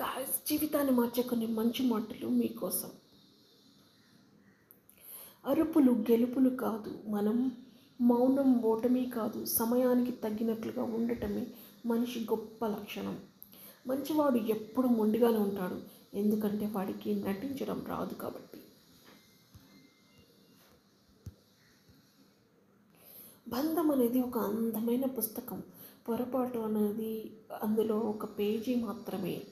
Guys జీవితాన్ని మార్చే కొన్ని మంచి మాటలు మీకోసం. అరుపులు గెలుపులు కాదు మనం మౌనం ఓటమి కాదు సమయానికి తగ్గినట్లుగా ఉండటమే మనిషి గొప్ప లక్షణం. మంచివాడు ఎప్పుడు మొండిగానే ఉంటాడు ఎందుకంటే వాడికి నటించడం రాదు కాబట్టి. బంధం అనేది ఒక అందమైన పుస్తకం పొరపాటు అనేది అందులో ఒక పేజీ మాత్రమే.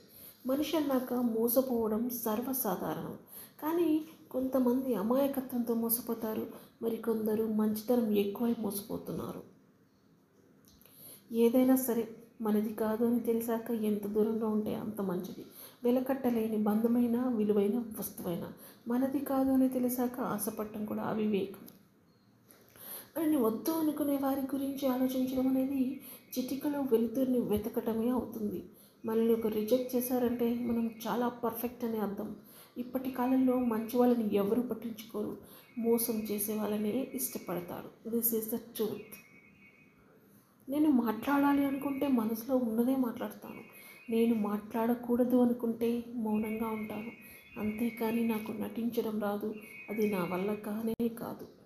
మనిషి అన్నాక మోసపోవడం సర్వసాధారణం. కానీ కొంతమంది అమాయకత్వంతో మోసపోతారు. మరి కొందరు మంచితనం ఎక్కువై మోసపోతున్నారు. ఏదైనా సరే మనది కాదు అని తెలిసాక ఎంత దూరంలో ఉంటే అంత మంచిది. వెలకట్టలేని బంధమైన విలువైన వస్తువైన మనది కాదు అని తెలిసాక ఆశపడటం కూడా అవివేకం. అని వద్దు అనుకునే వారి గురించి ఆలోచించడం అనేది చిటికలో వెలుతురిని వెతకటమే అవుతుంది. మనల్ని ఒక రిజెక్ట్ చేశారంటే మనం చాలా పర్ఫెక్ట్ అని అర్థం. ఇప్పటి కాలంలో మంచి వాళ్ళని ఎవరు పట్టించుకోరు. మోసం చేసే వాళ్ళనే ఇష్టపడతారు. దిస్ ఈస్ ద ట్రూత్ నేను మాట్లాడాలి అనుకుంటే మనసులో ఉన్నదే మాట్లాడతాను. నేను మాట్లాడకూడదు అనుకుంటే మౌనంగా ఉంటాను. అంతేకాని నాకు నటించడం రాదు. అది నా వల్ల కానే కాదు.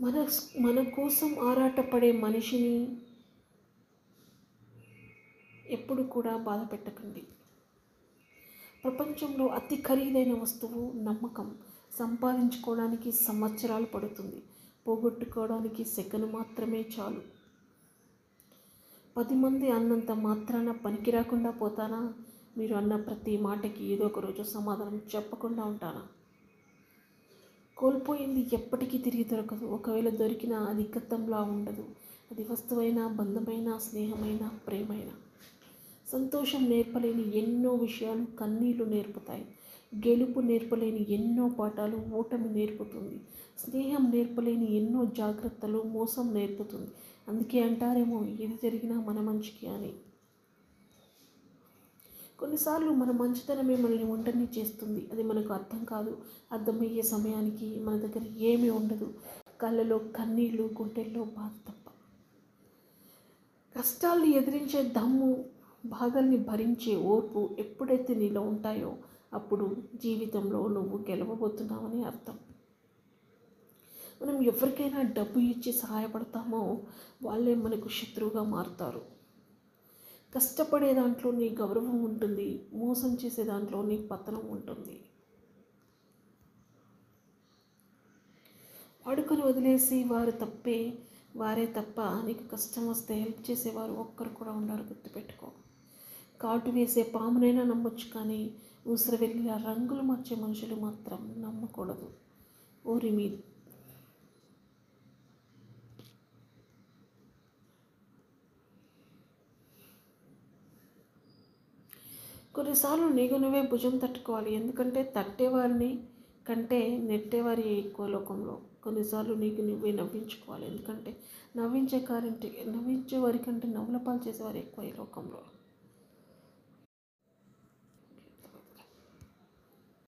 మన మన కోసం ఆరాటపడే మనిషిని ఎప్పుడు కూడా బాధ పెట్టకండి. ప్రపంచంలో అతి ఖరీదైన వస్తువు నమ్మకం. సంపాదించుకోవడానికి సంవత్సరాలు పడుతుంది. పోగొట్టుకోవడానికి సెకను మాత్రమే చాలు. పది మంది అన్నంత మాత్రాన పనికి రాకుండా పోతానా? మీరు అన్న ప్రతి మాటకి ఏదో ఒక రోజు సమాధానం చెప్పకుండా ఉంటానా? కోల్పోయింది ఎప్పటికీ తిరిగి దొరకదు. ఒకవేళ దొరికినా అది గతంలా ఉండదు. అది వస్తువైన బంధమైన స్నేహమైన ప్రేమైన. సంతోషం నేర్పలేని ఎన్నో విషయాలు కన్నీళ్ళు నేర్పుతాయి. గెలుపు నేర్పలేని ఎన్నో పాఠాలు ఓటమి నేర్పుతుంది. స్నేహం నేర్పలేని ఎన్నో జాగ్రత్తలు మోసం నేర్పుతుంది. అందుకే అంటారేమో ఏది జరిగినా మన మంచికి అని. కొన్నిసార్లు మన మంచితనమే మనల్ని ఒంటరిని చేస్తుంది. అది మనకు అర్థం కాదు. అర్థమయ్యే సమయానికి మన దగ్గర ఏమీ ఉండదు. కళ్ళలో కన్నీళ్ళు గుండెల్లో బాధ తప్ప. కష్టాల్ని ఎదిరించే దమ్ము బాధల్ని భరించే ఓర్పు ఎప్పుడైతే నీలో ఉంటాయో అప్పుడు జీవితంలో నువ్వు గెలవబోతున్నావని అర్థం. మనం ఎవరికైనా డబ్బు ఇచ్చి సహాయపడతామో వాళ్ళే మనకు శత్రువుగా మారుతారు. కష్టపడే దాంట్లో నీ గౌరవం ఉంటుంది మోసం చేసే దాంట్లో నీ పతనం ఉంటుంది. వాడుకొని వదిలేసి వారు తప్పే వారే తప్ప నీకు కష్టం వస్తే హెల్ప్ చేసేవారు ఒక్కరు కూడా ఉండరు గుర్తుపెట్టుకో. కాటు వేసే పామునైనా నమ్మొచ్చు కానీ ఉసిరి వెళ్ళిన రంగులు మార్చే మనుషులు మాత్రం నమ్మకూడదు. ఓరి మీ కొన్నిసార్లు నీకు నువ్వే భుజం తట్టుకోవాలి. ఎందుకంటే తట్టేవారిని కంటే నెట్టేవారి ఎక్కువ లోకంలో. కొన్నిసార్లు నీకు నువ్వే నవ్వించుకోవాలి. ఎందుకంటే నవ్వించే కారంటే నవ్వించే వారి కంటే నవ్వుల పాలు చేసేవారు ఎక్కువ ఈ లోకంలో.